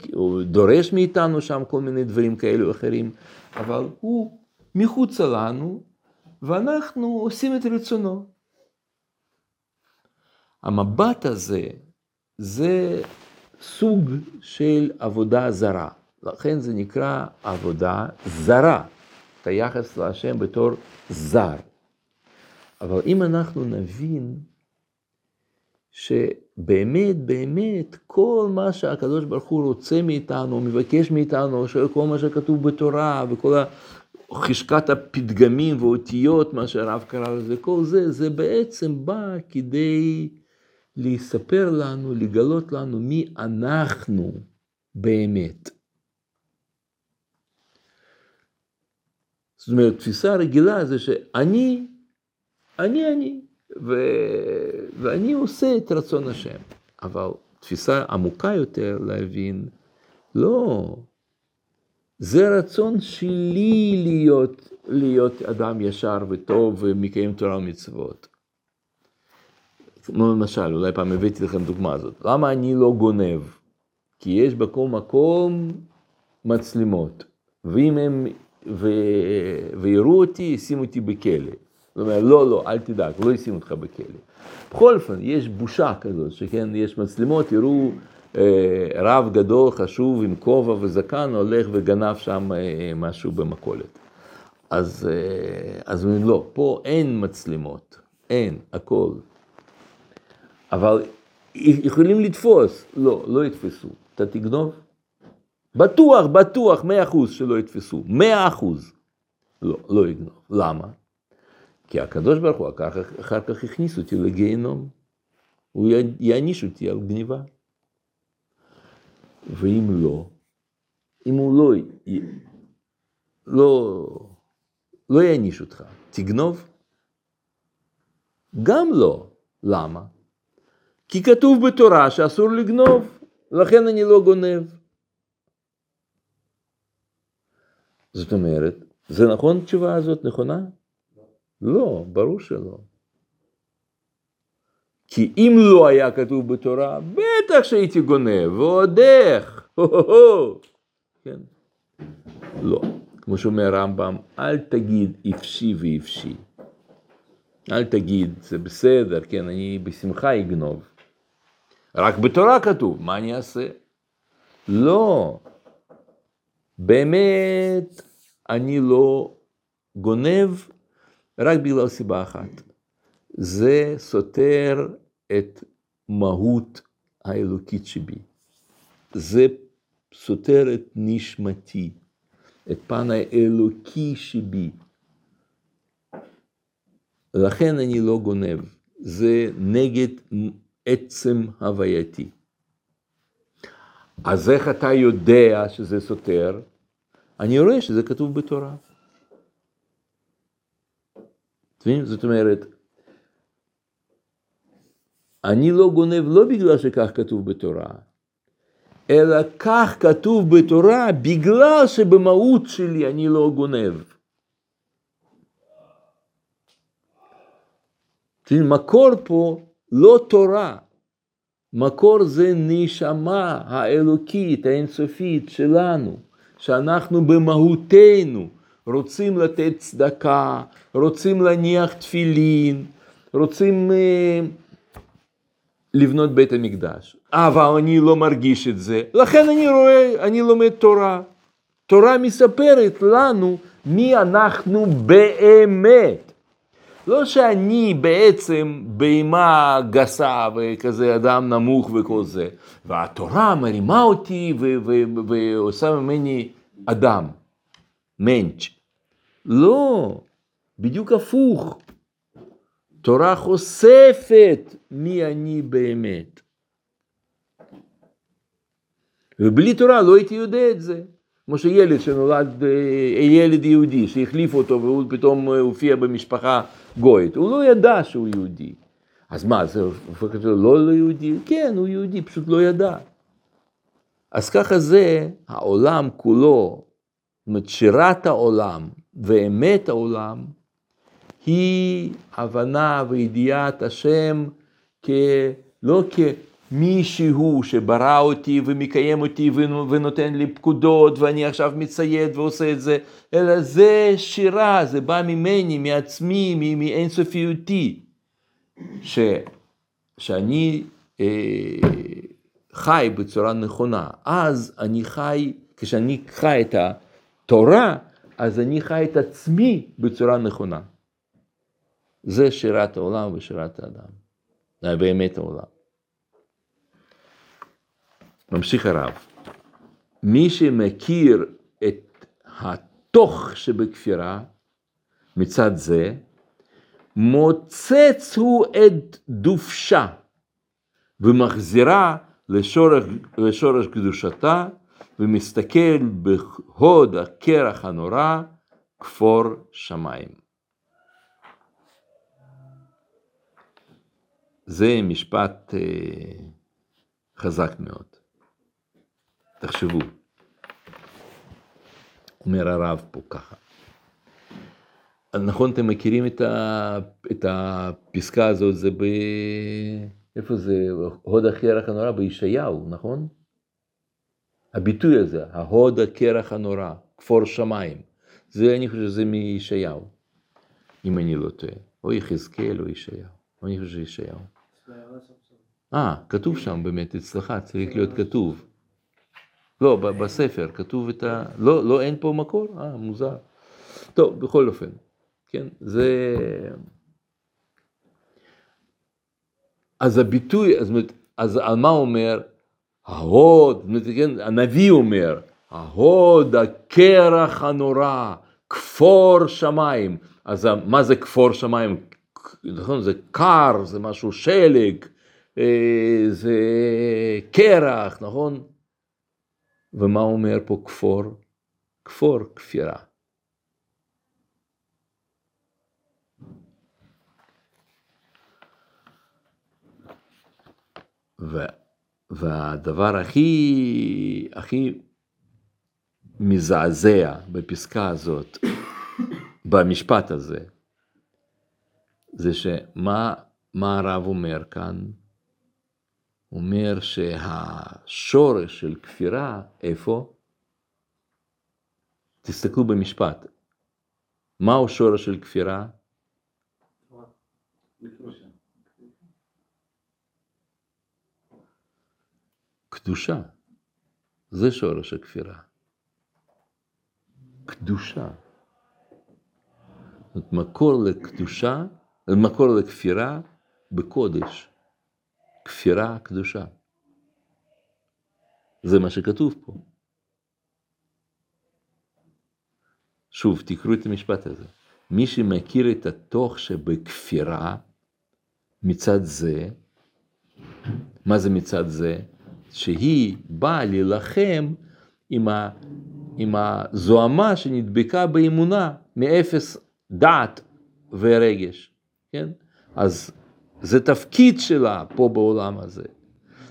דורש מאיתנו שם כל מיני דברים כאלו ואחרים, אבל הוא מחוצה לנו, ואנחנו עושים את רצונו. המבט הזה, זה סוג של עבודה זרה. לכן זה נקרא עבודה זרה, את היחס להשם בתור זר. אבל אם אנחנו נבין שבאמת, באמת, כל מה שהקדוש ברוך הוא רוצה מאיתנו, מבקש מאיתנו, כל מה שכתוב בתורה וכל חשקת הפתגמים ואותיות, מה שהרב קרא לזה, כל זה, זה בעצם בא כדי לספר לנו, לגלות לנו מי אנחנו באמת. זאת אומרת, תפיסה רגילה זה שאני, אני אני, ו... ואני עושה את רצון השם. אבל תפיסה עמוקה יותר להבין, לא, זה רצון שלי להיות, להיות אדם ישר וטוב ומקיים תורה ומצוות. כמו למשל, אולי פעם הבאתי לכם דוגמה הזאת, למה אני לא גונב? כי יש בכל מקום מצלמות, ואם הם ו... ויראו אותי, ישימו אותי בכלא. זאת אומרת, לא, לא, אל תדאג, לא ישימו אותך בכלא. בכל אופן, יש בושה כזאת, שכן, יש מצלמות, יראו אה, רב גדול, חשוב, עם כובע וזקן, הולך וגנב שם אה, משהו במכולת. אז, אה, אז לא, פה אין מצלמות, אין, הכל. אבל יכולים לתפוס, לא, לא יתפסו. אתה תגנוב? בטוח, בטוח, מאה אחוז שלא יתפסו, מאה אחוז. לא, לא יגנוב. למה? כי הקדוש ברוך הוא אחר, אחר כך הכניס אותי לגיהנום. הוא יעניש אותי על גניבה. ואם לא, אם הוא לא, לא, לא יעניש אותך, תגנוב? גם לא. למה? כי כתוב בתורה שאסור לגנוב, לכן אני לא גונב. זאת אומרת, זה נכון התשובה הזאת נכונה? לא, ברור שלא. כי אם לא היה כתוב בתורה, בטח שהייתי גונב, ועוד איך, כן? לא. כמו שאומר הרמב"ם, אל תגיד אפשי ואפשי. אל תגיד, זה בסדר, כן, אני בשמחה אגנוב. רק בתורה כתוב, מה אני אעשה? לא. באמת, אני לא גונב רק בגלל סיבה אחת. זה סותר את מהות האלוקית שבי. זה סותר את נשמתי, את פן האלוקי שבי. לכן אני לא גונב, זה נגד עצם הווייתי. אז איך אתה יודע שזה סותר? אני רואה שזה כתוב בתורה. זאת אומרת, אני לא גונב לא בגלל שכך כתוב בתורה, אלא כך כתוב בתורה בגלל שבמהות שלי אני לא גונב. מקור פה לא תורה, מקור זה נשמה האלוקית, האינסופית שלנו, שאנחנו במהותנו רוצים לתת צדקה, רוצים להניח תפילין, רוצים אה, לבנות בית המקדש. אבל אני לא מרגיש את זה, לכן אני רואה, אני לומד תורה. תורה מספרת לנו מי אנחנו באמת. לא שאני בעצם בהמה גסה וכזה אדם נמוך וכל זה, והתורה מרימה אותי ועושה ממני אדם, מענץ'. לא, בדיוק הפוך. תורה חושפת מי אני באמת. ובלי תורה לא הייתי יודע את זה. כמו שילד שנולד, אה, ילד יהודי, שהחליף אותו והוא פתאום אה, הופיע במשפחה גוית, הוא לא ידע שהוא יהודי. אז מה, זה הופך אותו לא לא יהודי? כן, הוא יהודי, פשוט לא ידע. אז ככה זה העולם כולו, זאת אומרת העולם ואמת העולם, היא הבנה וידיעת השם כ... לא כמישהו שברא אותי ומקיים אותי ונותן לי פקודות ואני עכשיו מצייד ועושה את זה, אלא זה שירה, זה בא ממני, מעצמי, מאינסופיותי, ש... שאני אה, חי בצורה נכונה. אז אני חי, כשאני חי את התורה, אז אני חי את עצמי בצורה נכונה. זה שירת העולם ושירת האדם. באמת העולם. ממשיך הרב. מי שמכיר את התוך שבכפירה, מצד זה, מוצץ הוא את דופשה, ומחזירה לשורש, לשורש קדושתה, ומסתכל בהוד הקרח הנורא, כפור שמיים. זה משפט אה, חזק מאוד. תחשבו, אומר הרב פה ככה. נכון, אתם מכירים את, ה, את הפסקה הזאת, זה ב... איפה זה? הוד הקרח הנורא בישעיהו, נכון? הביטוי הזה, ההוד הקרח הנורא, כפור שמיים. זה, אני חושב שזה מישעיהו, אם אני לא טועה. או יחזקאל או ישעיהו. אני חושב שישעיהו. אה, כתוב שם באמת, אצלך צריך להיות כתוב. לא, בספר כתוב את ה... לא, לא, אין פה מקור? אה, מוזר. טוב, בכל אופן, כן, זה... אז הביטוי, אז, אז על מה אומר? ההוד, כן, הנביא אומר, ההוד, הקרח הנורא, כפור שמיים. אז מה זה כפור שמיים? נכון, זה קר, זה משהו שלג, אה, זה קרח, נכון? ומה אומר פה כפור? כפור כפירה. ו, והדבר הכי, הכי מזעזע בפסקה הזאת, במשפט הזה, זה שמה מה הרב אומר כאן? אומר שהשורש של כפירה, איפה? תסתכלו במשפט. מהו שורש של כפירה? קדושה. זה שורש הכפירה. קדושה. זאת מקור לקדושה, מקור לכפירה בקודש. כפירה קדושה. זה מה שכתוב פה. שוב, תקראו את המשפט הזה. מי שמכיר את התוך שבכפירה, מצד זה, מה זה מצד זה? שהיא באה להילחם עם, ה, עם הזוהמה שנדבקה באמונה מאפס דעת ורגש, כן? אז זה תפקיד שלה פה בעולם הזה.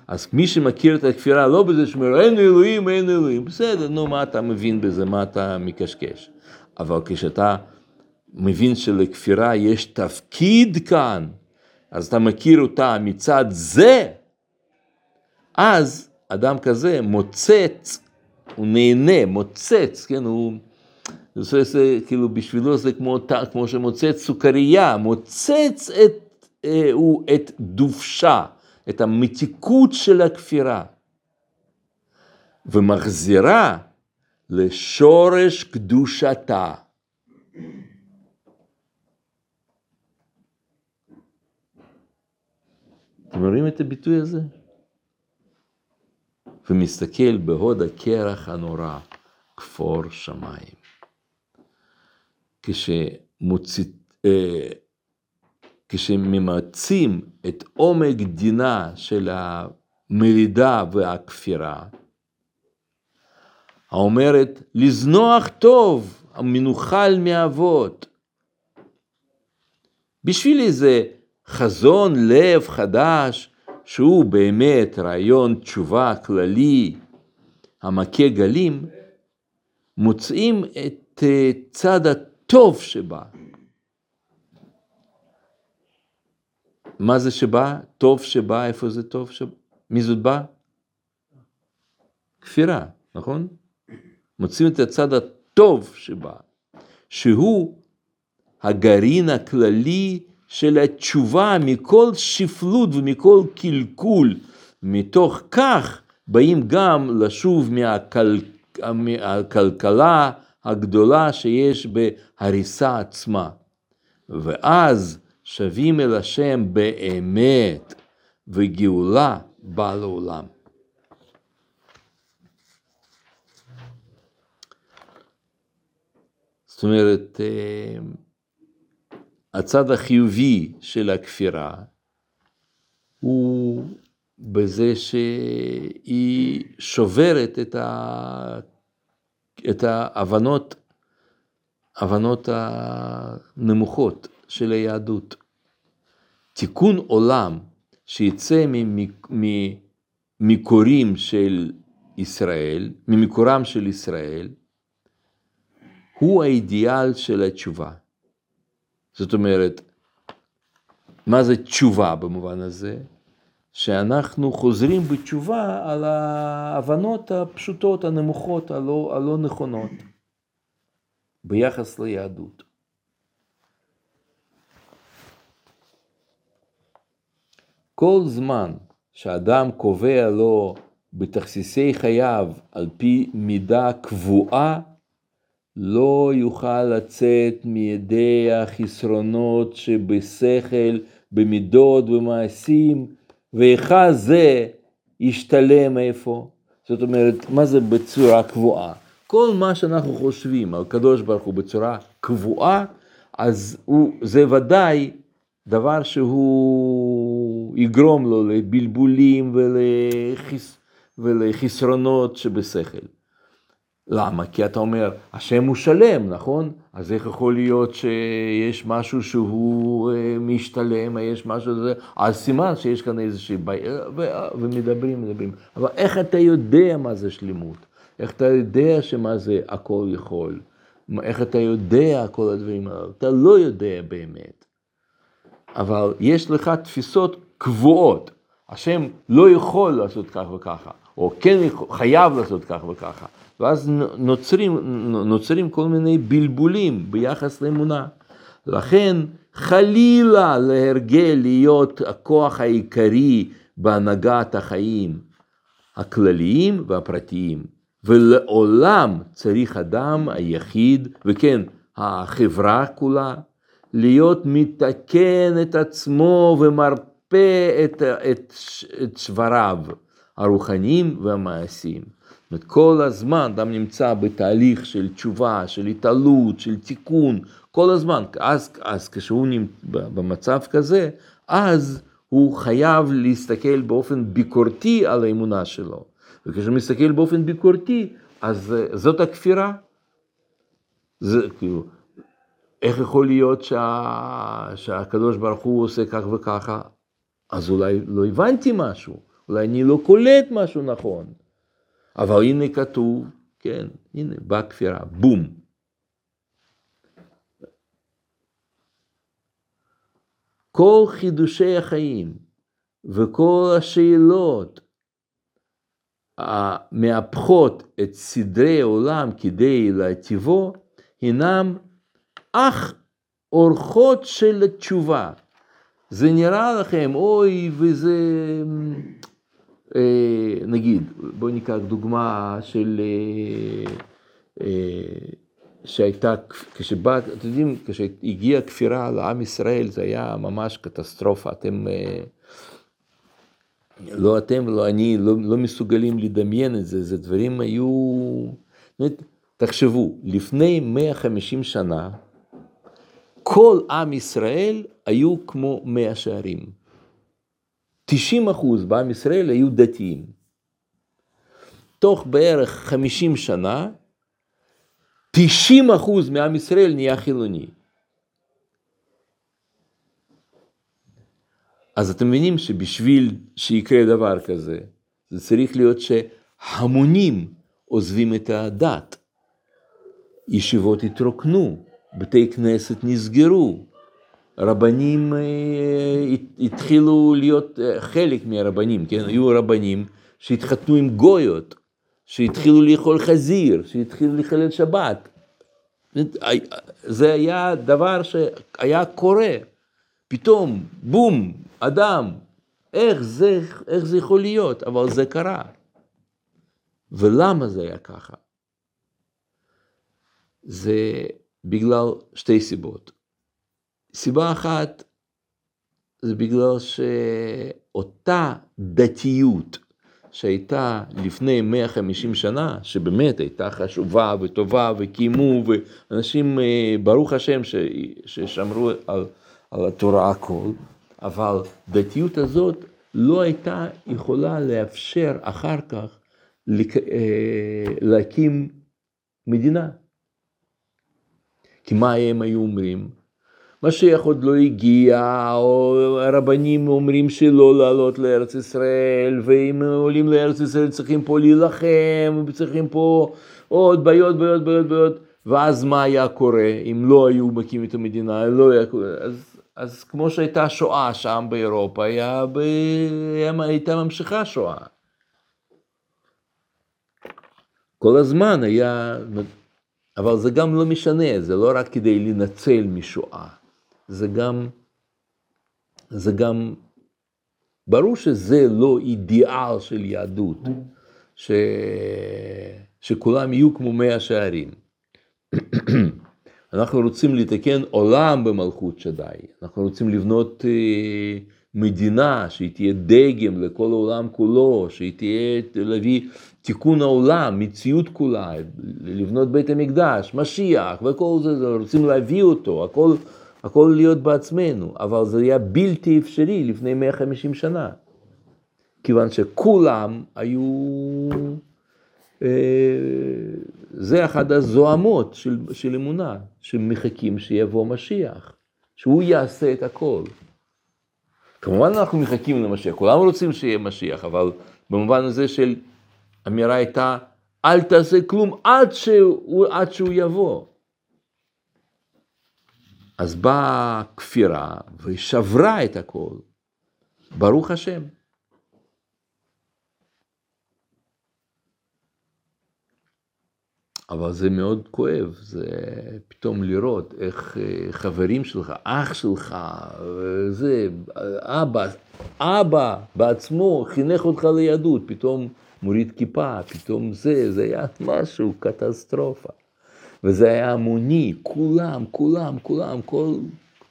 אז מי שמכיר את הכפירה לא בזה שאומר אין אלוהים, אין אלוהים, בסדר, נו מה אתה מבין בזה, מה אתה מקשקש. אבל כשאתה מבין שלכפירה יש תפקיד כאן, אז אתה מכיר אותה מצד זה, אז אדם כזה מוצץ, הוא נהנה, מוצץ, כן, הוא... זה, זה, כאילו בשבילו זה כמו, כמו שמוצץ סוכריה, מוצץ את, הוא את דובשה, את המתיקות של הכפירה, ומחזירה לשורש קדושתה. אתם רואים את הביטוי הזה? ומסתכל בהוד הקרח הנורא, כפור שמיים. כשמוציא, אה, כשממצים את עומק דינה של המרידה והכפירה, האומרת לזנוח טוב המנוחל מאבות. בשביל איזה חזון לב חדש, שהוא באמת רעיון תשובה כללי המכה גלים, מוצאים את אה, צד הטוב שבה. מה זה שבא? טוב שבא, איפה זה טוב שבא? מי זאת בא? כפירה, נכון? מוצאים את הצד הטוב שבה, שהוא הגרעין הכללי של התשובה מכל שפלות ומכל קלקול. מתוך כך באים גם לשוב מהכל... מהכלכלה הגדולה שיש בהריסה עצמה. ואז שבים אל השם באמת, וגאולה באה לעולם. זאת אומרת, אה, הצד החיובי של הכפירה הוא בזה שהיא שוברת את, ה... את ההבנות, ההבנות הנמוכות של היהדות. תיקון עולם שיצא ממקורים של ישראל, ממקורם של ישראל, הוא האידיאל של התשובה. זאת אומרת, מה זה תשובה במובן הזה? שאנחנו חוזרים בתשובה על ההבנות הפשוטות, הנמוכות, הלא, הלא נכונות, ביחס ליהדות. כל זמן שאדם קובע לו בתכסיסי חייו על פי מידה קבועה, לא יוכל לצאת מידי החסרונות שבשכל, במידות, במעשים, ואיכה זה ישתלם איפה? זאת אומרת, מה זה בצורה קבועה? כל מה שאנחנו חושבים על קדוש ברוך הוא בצורה קבועה, אז הוא, זה ודאי דבר שהוא יגרום לו לבלבולים ולחס, ולחסרונות שבשכל. למה? כי אתה אומר, השם הוא שלם, נכון? אז איך יכול להיות שיש משהו שהוא אה, משתלם, יש משהו כזה, אז סימן שיש כאן איזושהי בעיה, ומדברים, מדברים. אבל איך אתה יודע מה זה שלמות? איך אתה יודע שמה זה הכל יכול? איך אתה יודע כל הדברים האלה? אתה לא יודע באמת. אבל יש לך תפיסות קבועות. השם לא יכול לעשות כך וככה, או כן חייב לעשות כך וככה. ואז נוצרים, נוצרים כל מיני בלבולים ביחס לאמונה. לכן חלילה להרגל להיות הכוח העיקרי בהנהגת החיים הכלליים והפרטיים. ולעולם צריך אדם היחיד, וכן החברה כולה, להיות מתקן את עצמו ומרפא את, את, את שבריו הרוחניים והמעשיים. כל הזמן אדם נמצא בתהליך של תשובה, של התעלות, של תיקון, כל הזמן. אז, אז כשהוא נמצא במצב כזה, אז הוא חייב להסתכל באופן ביקורתי על האמונה שלו. וכשהוא מסתכל באופן ביקורתי, אז אה, זאת הכפירה. זה כאילו, איך יכול להיות שה... שהקדוש ברוך הוא עושה כך וככה? אז אולי לא הבנתי משהו, אולי אני לא קולט משהו נכון. אבל הנה כתוב, כן, הנה, באה כפירה, בום. כל חידושי החיים וכל השאלות המהפכות את סדרי העולם כדי להטיבו, הינם אך אורחות של תשובה. זה נראה לכם, אוי, וזה, אה, נגיד, בואו ניקח דוגמה של, אה, אה, שהייתה, כשבא, אתם יודעים, כשהגיעה כפירה לעם ישראל, זה היה ממש קטסטרופה. אתם, לא אתם ולא אני לא, לא מסוגלים לדמיין את זה, זה דברים היו... תחשבו, לפני 150 שנה, כל עם ישראל היו כמו מאה שערים. 90 אחוז בעם ישראל היו דתיים. תוך בערך 50 שנה, 90 אחוז מעם ישראל נהיה חילוני. אז אתם מבינים שבשביל שיקרה דבר כזה, זה צריך להיות שהמונים עוזבים את הדת. ישיבות התרוקנו, בתי כנסת נסגרו, רבנים אה, התחילו להיות אה, חלק מהרבנים, כן? היו רבנים שהתחתנו עם גויות, שהתחילו לאכול חזיר, שהתחילו לחלל שבת. זה היה דבר שהיה קורה. פתאום, בום, אדם, איך זה, איך זה יכול להיות? אבל זה קרה. ולמה זה היה ככה? זה בגלל שתי סיבות. סיבה אחת, זה בגלל שאותה דתיות שהייתה לפני 150 שנה, שבאמת הייתה חשובה וטובה וקיימו, ואנשים, ברוך השם, ששמרו על, על התורה הכל, אבל דתיות הזאת לא הייתה יכולה לאפשר אחר כך להקים מדינה. כי מה הם היו אומרים? משיח עוד לא הגיע, או הרבנים אומרים שלא לעלות לארץ ישראל, ואם עולים לארץ ישראל צריכים פה להילחם, וצריכים פה עוד בעיות, בעיות, בעיות, בעיות, ואז מה היה קורה אם לא היו מקים את המדינה, לא היה קורה, אז, אז כמו שהייתה שואה שם באירופה, היה ב... הייתה ממשיכה שואה. כל הזמן היה, אבל זה גם לא משנה, זה לא רק כדי לנצל משואה. זה גם, זה גם, ברור שזה לא אידיאל של יהדות, ש, שכולם יהיו כמו מאה שערים. אנחנו רוצים לתקן עולם במלכות שדי, אנחנו רוצים לבנות אה, מדינה שהיא תהיה דגם לכל העולם כולו, שהיא תהיה, להביא תיקון העולם, מציאות כולה, לבנות בית המקדש, משיח וכל זה, רוצים להביא אותו, הכל הכל להיות בעצמנו, אבל זה היה בלתי אפשרי לפני 150 שנה. כיוון שכולם היו, אה, זה אחד הזוהמות של, של אמונה, שמחכים שיבוא משיח, שהוא יעשה את הכל. כמובן אנחנו מחכים למשיח, כולם רוצים שיהיה משיח, אבל במובן הזה של אמירה הייתה, אל תעשה כלום עד שהוא, עד שהוא יבוא. אז באה כפירה ושברה את הכל. ברוך השם. אבל זה מאוד כואב, זה פתאום לראות איך אה, חברים שלך, אח שלך, זה, אבא, אבא בעצמו חינך אותך ליהדות, פתאום מוריד כיפה, פתאום זה, זה היה משהו, קטסטרופה. וזה היה המוני, כולם, כולם, כולם, כל,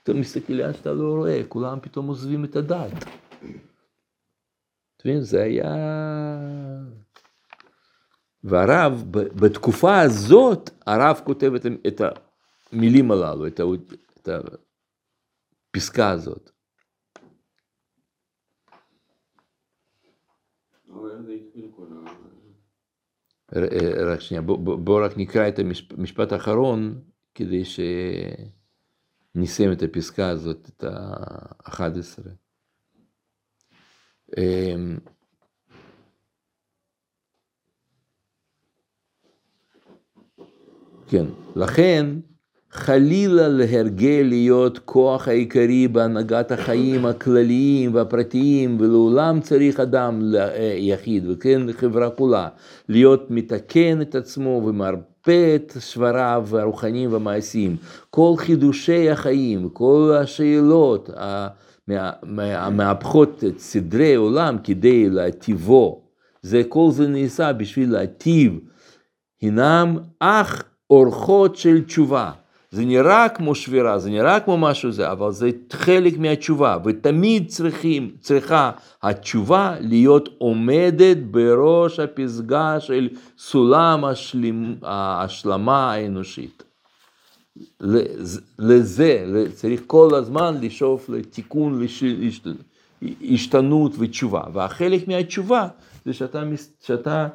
אתה מסתכל לאן שאתה לא רואה, כולם פתאום עוזבים את הדת. אתה מבין, זה היה... והרב, בתקופה הזאת, הרב כותב את, המילים הללו, את הפסקה הזאת. אבל איך זה התחיל כל ה... ר- רק שנייה, בוא, בוא, רק נקרא את המשפט האחרון, כדי שנסיים את הפסקה הזאת, את ה-11. כן, לכן חלילה להרגל להיות כוח העיקרי בהנהגת החיים הכלליים והפרטיים ולעולם צריך אדם יחיד וכן חברה כולה להיות מתקן את עצמו ומרפא את שבריו הרוחניים והמעשיים. כל חידושי החיים, כל השאלות המהפכות את סדרי עולם כדי להטיבו, זה כל זה נעשה בשביל להטיב, הינם אך אורחות של תשובה. זה נראה כמו שבירה, זה נראה כמו משהו זה, אבל זה חלק מהתשובה, ותמיד צריכים, צריכה התשובה להיות עומדת בראש הפסגה של סולם השלם, ההשלמה האנושית. לזה צריך כל הזמן לשאוף לתיקון, להשתנות ותשובה, והחלק מהתשובה זה שאתה, שאתה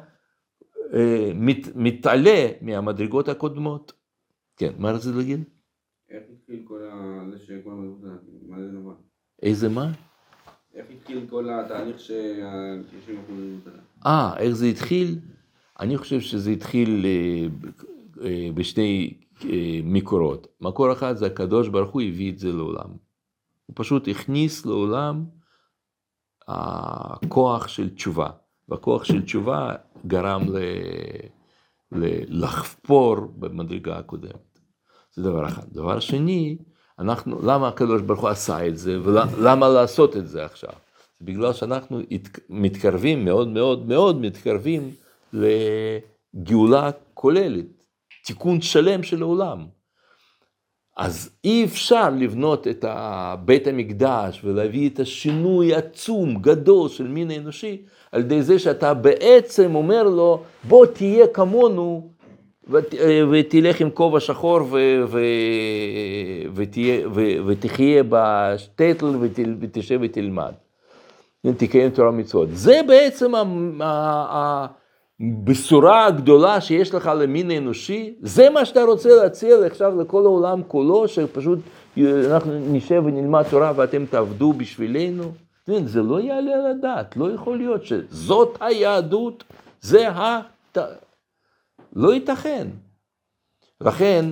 מת, מתעלה מהמדרגות הקודמות. כן, מה רצית להגיד? איך התחיל כל ה... זה שכל המדרגות, מה זה נורא? איזה מה? איך התחיל כל התהליך שה-90% אה, איך זה התחיל? אני חושב שזה התחיל אה, אה, בשני אה, מקורות. מקור אחד זה הקדוש ברוך הוא הביא את זה לעולם. הוא פשוט הכניס לעולם הכוח של תשובה. והכוח של תשובה גרם. ל... לחפור במדרגה הקודמת. זה דבר אחד. דבר שני, אנחנו, למה הקדוש ברוך הוא עשה את זה, ולמה לעשות את זה עכשיו? זה בגלל שאנחנו מתקרבים, מאוד מאוד מאוד מתקרבים לגאולה כוללת, תיקון שלם של העולם. אז אי אפשר לבנות את בית המקדש ולהביא את השינוי עצום, גדול של מין האנושי, על ידי זה שאתה בעצם אומר לו, בוא תהיה כמונו ות, ותלך עם כובע שחור ו, ו, ותהיה, ו, ותחיה בשטטל ותשב ותלמד. תקיים תורה מצוות. זה בעצם הבשורה הגדולה שיש לך למין האנושי, זה מה שאתה רוצה להציע עכשיו לכל העולם כולו, שפשוט אנחנו נשב ונלמד תורה ואתם תעבדו בשבילנו. זה לא יעלה על הדעת, לא יכול להיות שזאת היהדות, זה ה... לא ייתכן. לכן,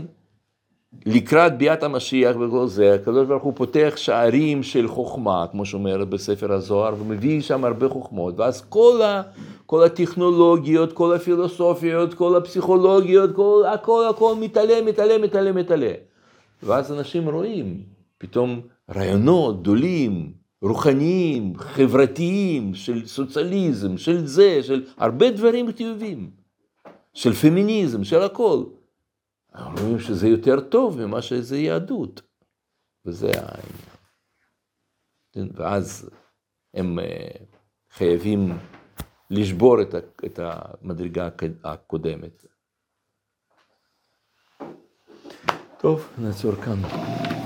לקראת ביאת המשיח וכל זה, הקדוש ברוך הוא פותח שערים של חוכמה, כמו שאומר בספר הזוהר, ומביא שם הרבה חוכמות, ואז כל, ה, כל הטכנולוגיות, כל הפילוסופיות, כל הפסיכולוגיות, כל, הכל הכל מתעלה, מתעלה, מתעלה, מתעלה. ואז אנשים רואים פתאום רעיונות גדולים, רוחניים, חברתיים, של סוציאליזם, של זה, של הרבה דברים חיובים, של פמיניזם, של הכל. אנחנו רואים שזה יותר טוב ממה שזה יהדות, וזה העניין. ואז הם חייבים לשבור את המדרגה הקודמת. טוב, נעצור כאן.